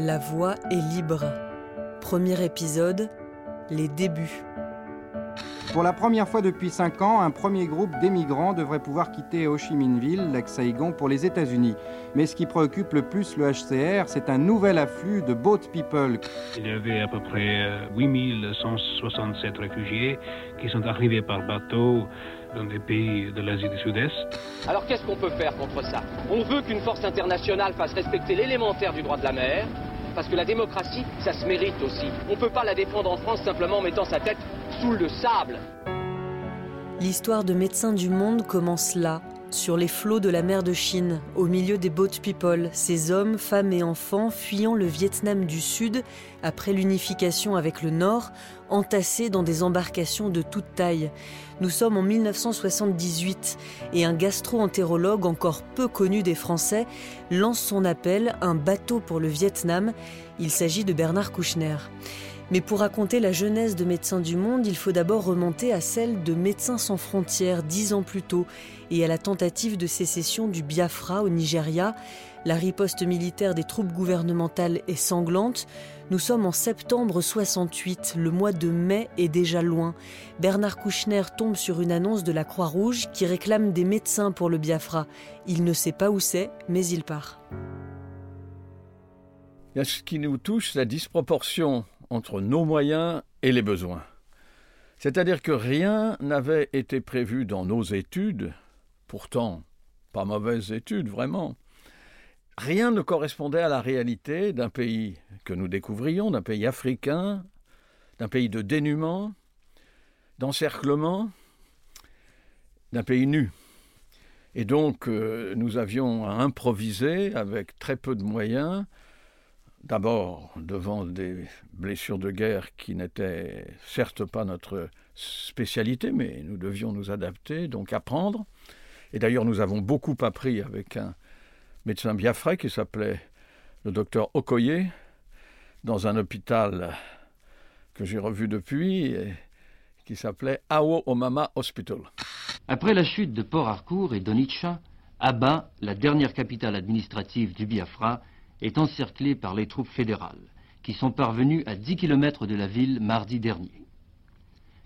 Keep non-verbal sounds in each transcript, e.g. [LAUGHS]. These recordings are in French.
La voix est libre. Premier épisode, les débuts. Pour la première fois depuis 5 ans, un premier groupe d'émigrants devrait pouvoir quitter Ho Chi Minh Ville, l'ex-Saigon, pour les États-Unis. Mais ce qui préoccupe le plus le HCR, c'est un nouvel afflux de boat people. Il y avait à peu près 8167 réfugiés qui sont arrivés par bateau dans des pays de l'Asie du Sud-Est. Alors qu'est-ce qu'on peut faire contre ça? On veut qu'une force internationale fasse respecter l'élémentaire du droit de la mer, parce que la démocratie, ça se mérite aussi. On ne peut pas la défendre en France simplement en mettant sa tête sous le sable. L'histoire de Médecins du Monde commence là, sur les flots de la mer de Chine, au milieu des boat people, ces hommes, femmes et enfants fuyant le Vietnam du Sud après l'unification avec le Nord, entassés dans des embarcations de toute taille. Nous sommes en 1978 et un gastro-entérologue encore peu connu des Français lance son appel Un bateau pour le Vietnam. Il s'agit de Bernard Kouchner. Mais pour raconter la jeunesse de Médecins du Monde, il faut d'abord remonter à celle de Médecins sans frontières dix ans plus tôt et à la tentative de sécession du Biafra au Nigeria. La riposte militaire des troupes gouvernementales est sanglante. Nous sommes en septembre 68, le mois de mai est déjà loin. Bernard Kouchner tombe sur une annonce de la Croix-Rouge qui réclame des médecins pour le Biafra. Il ne sait pas où c'est, mais il part. Ce qui nous touche, la disproportion entre nos moyens et les besoins. C'est-à-dire que rien n'avait été prévu dans nos études, pourtant pas mauvaises études vraiment. Rien ne correspondait à la réalité d'un pays que nous découvrions, d'un pays africain, d'un pays de dénuement, d'encerclement, d'un pays nu. Et donc euh, nous avions à improviser avec très peu de moyens d'abord devant des blessures de guerre qui n'étaient certes pas notre spécialité, mais nous devions nous adapter, donc apprendre. Et d'ailleurs, nous avons beaucoup appris avec un médecin biafrais qui s'appelait le docteur Okoye, dans un hôpital que j'ai revu depuis, et qui s'appelait Awo Omama Hospital. Après la chute de Port Harcourt et d'Onitsha, Aba, la dernière capitale administrative du Biafra, est encerclée par les troupes fédérales, qui sont parvenues à 10 km de la ville mardi dernier.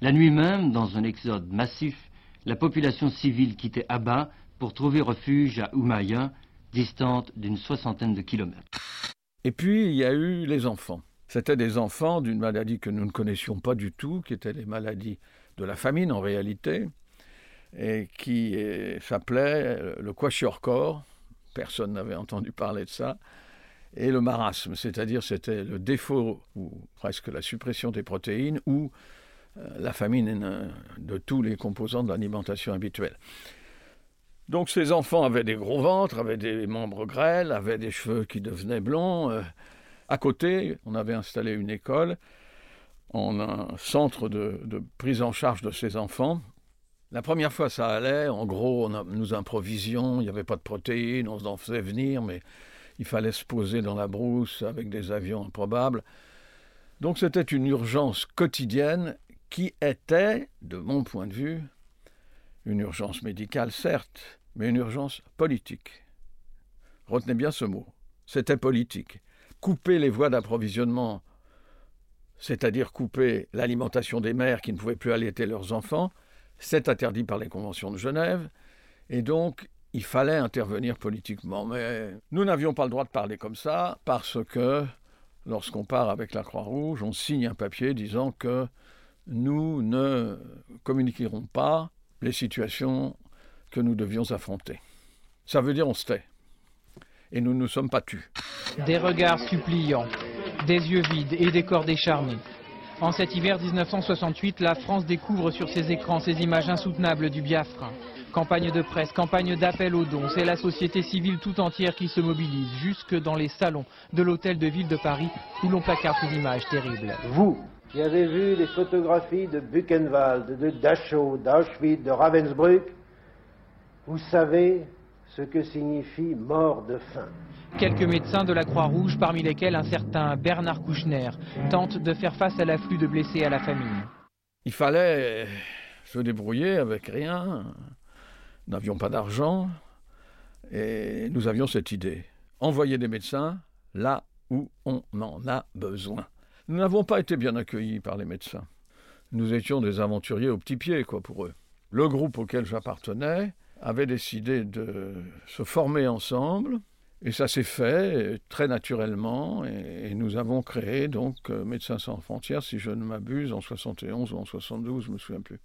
La nuit même, dans un exode massif, la population civile quittait Aba pour trouver refuge à Oumaya, distante d'une soixantaine de kilomètres. Et puis, il y a eu les enfants. C'étaient des enfants d'une maladie que nous ne connaissions pas du tout, qui étaient les maladies de la famine en réalité, et qui eh, s'appelait le kwashiorkor. Personne n'avait entendu parler de ça et le marasme, c'est-à-dire c'était le défaut ou presque la suppression des protéines ou euh, la famine de tous les composants de l'alimentation habituelle. Donc ces enfants avaient des gros ventres, avaient des membres grêles, avaient des cheveux qui devenaient blonds. Euh. à côté, on avait installé une école en un centre de, prise en charge de ces enfants. La première fois, ça allait. En gros, nous improvisions. Il n'y avait pas de protéines. On en faisait venir, mais il fallait se poser dans la brousse avec des avions improbables. Donc c'était une urgence quotidienne qui était, de mon point de vue, une urgence médicale certes, mais une urgence politique. Retenez bien ce mot. C'était politique. Couper les voies d'approvisionnement, c'est-à-dire couper l'alimentation des mères qui ne pouvaient plus allaiter leurs enfants, c'est interdit par les conventions de Genève, et donc il fallait intervenir politiquement. Mais nous n'avions pas le droit de parler comme ça parce que lorsqu'on part avec la Croix-Rouge, on signe un papier disant que nous ne communiquerons pas les situations que nous devions affronter. Ça veut dire on se tait. Et nous ne nous sommes pas tus. Des regards suppliants, des yeux vides et des corps décharnés. En cet hiver 1968, la France découvre sur ses écrans ces images insoutenables du Biafra. Campagne de presse, campagne d'appel aux dons, c'est la société civile tout entière qui se mobilise, jusque dans les salons de l'hôtel de ville de Paris, où l'on placarde ces images terribles. Vous, qui avez vu les photographies de Buchenwald, de Dachau, d'Auschwitz, de Ravensbrück, vous savez ce que signifie mort de faim. Quelques médecins de la Croix-Rouge, parmi lesquels un certain Bernard Kouchner, tentent de faire face à l'afflux de blessés à la famine. Il fallait se débrouiller avec rien n'avions pas d'argent et nous avions cette idée. Envoyer des médecins là où on en a besoin. Nous n'avons pas été bien accueillis par les médecins. Nous étions des aventuriers au petit pied, quoi, pour eux. Le groupe auquel j'appartenais avait décidé de se former ensemble, et ça s'est fait très naturellement, et, nous avons créé donc euh, Médecins sans frontières, si je ne m'abuse, en 71 ou en 72, je ne me souviens plus.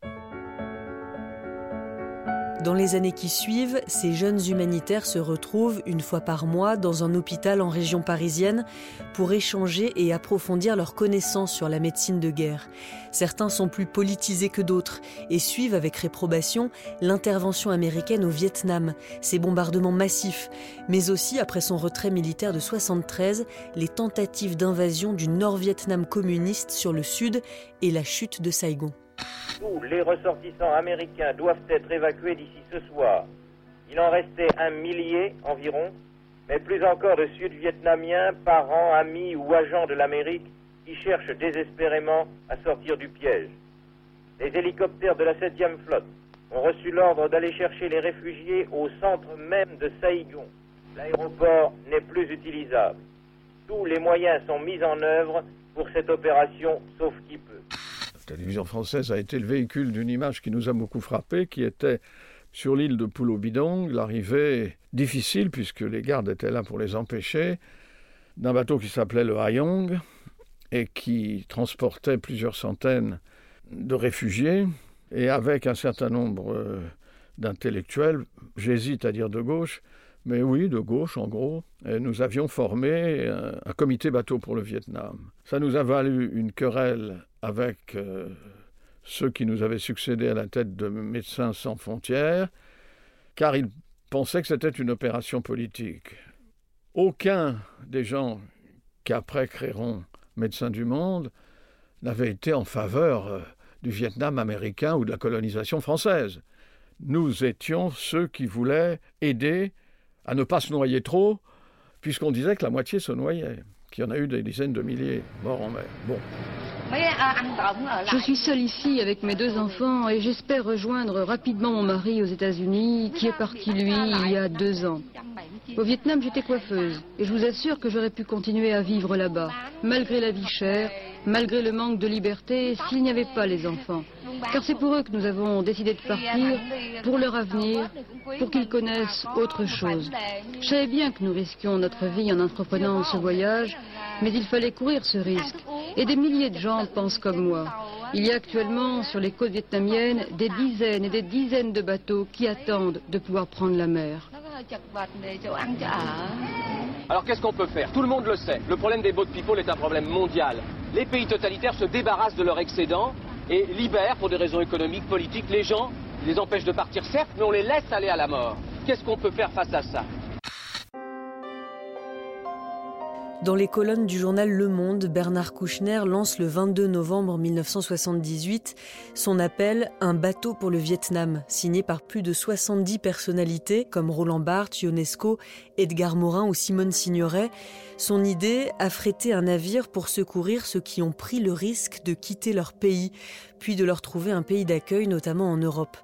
Dans les années qui suivent, ces jeunes humanitaires se retrouvent une fois par mois dans un hôpital en région parisienne pour échanger et approfondir leurs connaissances sur la médecine de guerre. Certains sont plus politisés que d'autres et suivent avec réprobation l'intervention américaine au Vietnam, ses bombardements massifs, mais aussi après son retrait militaire de 73, les tentatives d'invasion du Nord-Vietnam communiste sur le sud et la chute de Saigon. Tous les ressortissants américains doivent être évacués d'ici ce soir. Il en restait un millier environ, mais plus encore de Sud-Vietnamiens, parents, amis ou agents de l'Amérique qui cherchent désespérément à sortir du piège. Les hélicoptères de la 7e flotte ont reçu l'ordre d'aller chercher les réfugiés au centre même de Saigon. L'aéroport n'est plus utilisable. Tous les moyens sont mis en œuvre pour cette opération, sauf qui peut. La télévision française a été le véhicule d'une image qui nous a beaucoup frappé, qui était sur l'île de Pulo-Bidong, l'arrivée difficile, puisque les gardes étaient là pour les empêcher, d'un bateau qui s'appelait le Hayong et qui transportait plusieurs centaines de réfugiés, et avec un certain nombre euh, d'intellectuels, j'hésite à dire de gauche, mais oui, de gauche en gros, nous avions formé un, un comité bateau pour le Vietnam. Ça nous a valu une querelle avec euh, ceux qui nous avaient succédé à la tête de Médecins sans frontières, car ils pensaient que c'était une opération politique. Aucun des gens qui après créeront Médecins du Monde n'avait été en faveur euh, du Vietnam américain ou de la colonisation française. Nous étions ceux qui voulaient aider à ne pas se noyer trop, puisqu'on disait que la moitié se noyait, qu'il y en a eu des dizaines de milliers morts en mer. Bon. Je suis seule ici avec mes deux enfants et j'espère rejoindre rapidement mon mari aux États-Unis qui est parti, lui, il y a deux ans. Au Vietnam, j'étais coiffeuse et je vous assure que j'aurais pu continuer à vivre là-bas, malgré la vie chère, malgré le manque de liberté, s'il n'y avait pas les enfants. Car c'est pour eux que nous avons décidé de partir, pour leur avenir, pour qu'ils connaissent autre chose. Je savais bien que nous risquions notre vie en entreprenant ce voyage, mais il fallait courir ce risque. Et des milliers de gens pensent comme moi. Il y a actuellement sur les côtes vietnamiennes des dizaines et des dizaines de bateaux qui attendent de pouvoir prendre la mer. Alors qu'est-ce qu'on peut faire? Tout le monde le sait. Le problème des boat people est un problème mondial. Les pays totalitaires se débarrassent de leur excédent et libèrent, pour des raisons économiques, politiques, les gens, les empêchent de partir, certes, mais on les laisse aller à la mort. Qu'est-ce qu'on peut faire face à ça? Dans les colonnes du journal Le Monde, Bernard Kouchner lance le 22 novembre 1978 son appel Un bateau pour le Vietnam, signé par plus de 70 personnalités comme Roland Barthes, Ionesco, Edgar Morin ou Simone Signoret. Son idée, affréter un navire pour secourir ceux qui ont pris le risque de quitter leur pays, puis de leur trouver un pays d'accueil, notamment en Europe.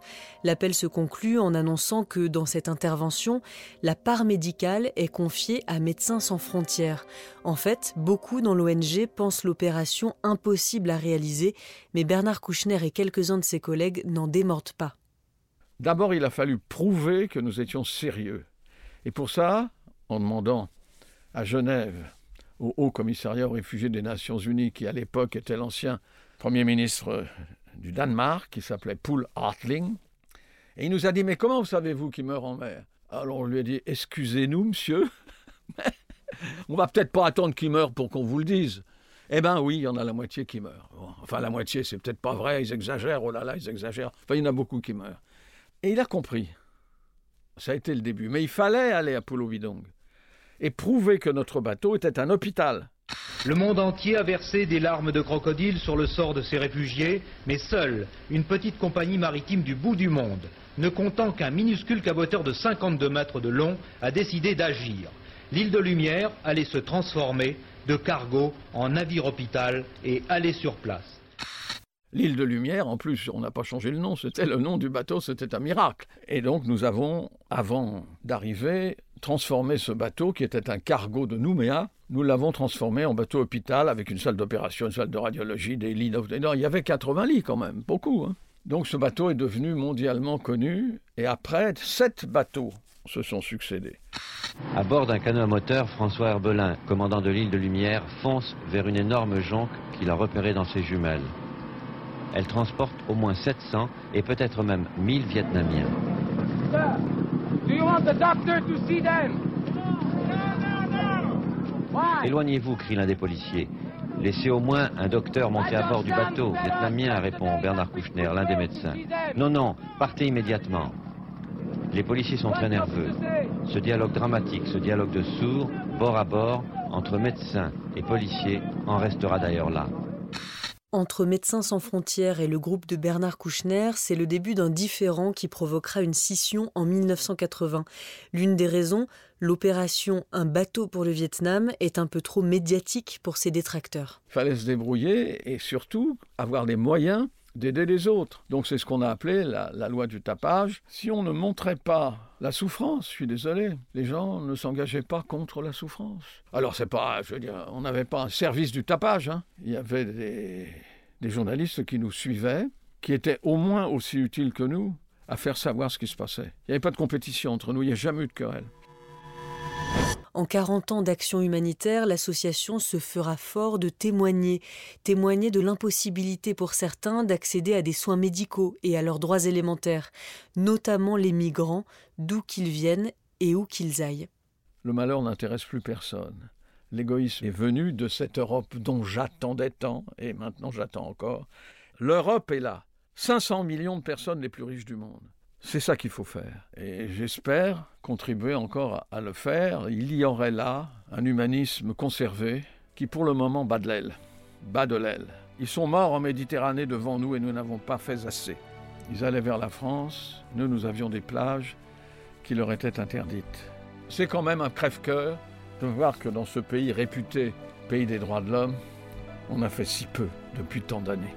L'appel se conclut en annonçant que dans cette intervention, la part médicale est confiée à Médecins sans frontières. En fait, beaucoup dans l'ONG pensent l'opération impossible à réaliser, mais Bernard Kouchner et quelques-uns de ses collègues n'en démordent pas. D'abord, il a fallu prouver que nous étions sérieux. Et pour ça, en demandant à Genève, au Haut Commissariat aux réfugiés des Nations Unies, qui à l'époque était l'ancien Premier ministre du Danemark, qui s'appelait Poul Hartling, et il nous a dit Mais comment savez-vous qu'il meurt en mer? Alors on lui a dit Excusez-nous, monsieur, [LAUGHS] on va peut-être pas attendre qu'il meure pour qu'on vous le dise. Eh bien oui, il y en a la moitié qui meurt. enfin, la moitié, c'est peut-être pas vrai, ils exagèrent, oh là là, ils exagèrent. Enfin, il y en a beaucoup qui meurent. Et il a compris. Ça a été le début. Mais il fallait aller à Pulo Bidong et prouver que notre bateau était un hôpital. Le monde entier a versé des larmes de crocodile sur le sort de ces réfugiés, mais seule une petite compagnie maritime du bout du monde, ne comptant qu'un minuscule caboteur de 52 mètres de long, a décidé d'agir. L'île de Lumière allait se transformer de cargo en navire hôpital et aller sur place. L'île de Lumière, en plus, on n'a pas changé le nom, c'était le nom du bateau, c'était un miracle. Et donc nous avons, avant d'arriver, transformé ce bateau, qui était un cargo de Nouméa, nous l'avons transformé en bateau hôpital avec une salle d'opération, une salle de radiologie, des lits. Non, il y avait 80 lits quand même, beaucoup. Hein. Donc ce bateau est devenu mondialement connu et après, sept bateaux se sont succédés. À bord d'un canot à moteur, François Herbelin, commandant de l'île de Lumière, fonce vers une énorme jonque qu'il a repérée dans ses jumelles. Elle transporte au moins 700 et peut-être même 1000 Vietnamiens. Éloignez-vous, crie l'un des policiers. Laissez au moins un docteur monter à bord du bateau. Vietnamien, répond Bernard Kouchner, l'un des médecins. Non, non, partez immédiatement. Les policiers sont très nerveux. Ce dialogue dramatique, ce dialogue de sourds, bord à bord, entre médecins et policiers, en restera d'ailleurs là. Entre Médecins sans frontières et le groupe de Bernard Kouchner, c'est le début d'un différend qui provoquera une scission en 1980. L'une des raisons, l'opération Un bateau pour le Vietnam est un peu trop médiatique pour ses détracteurs. Il fallait se débrouiller et surtout avoir les moyens d'aider les autres. Donc c'est ce qu'on a appelé la, loi du tapage. Si on ne montrait pas la souffrance, je suis désolé, les gens ne s'engageaient pas contre la souffrance. Alors c'est pas, je veux dire, on n'avait pas un service du tapage. Hein. Il y avait des, des journalistes qui nous suivaient, qui étaient au moins aussi utiles que nous à faire savoir ce qui se passait. Il n'y avait pas de compétition entre nous, il n'y a jamais eu de querelle. En 40 ans d'action humanitaire, l'association se fera fort de témoigner, témoigner de l'impossibilité pour certains d'accéder à des soins médicaux et à leurs droits élémentaires, notamment les migrants, d'où qu'ils viennent et où qu'ils aillent. Le malheur n'intéresse plus personne. L'égoïsme est venu de cette Europe dont j'attendais tant, et maintenant j'attends encore. L'Europe est là. 500 millions de personnes les plus riches du monde. C'est ça qu'il faut faire. Et j'espère contribuer encore à le faire. Il y aurait là un humanisme conservé qui pour le moment bat de l'aile. Bat de l'aile. Ils sont morts en Méditerranée devant nous et nous n'avons pas fait assez. Ils allaient vers la France, nous nous avions des plages qui leur étaient interdites. C'est quand même un crève-cœur de voir que dans ce pays réputé pays des droits de l'homme, on a fait si peu depuis tant d'années.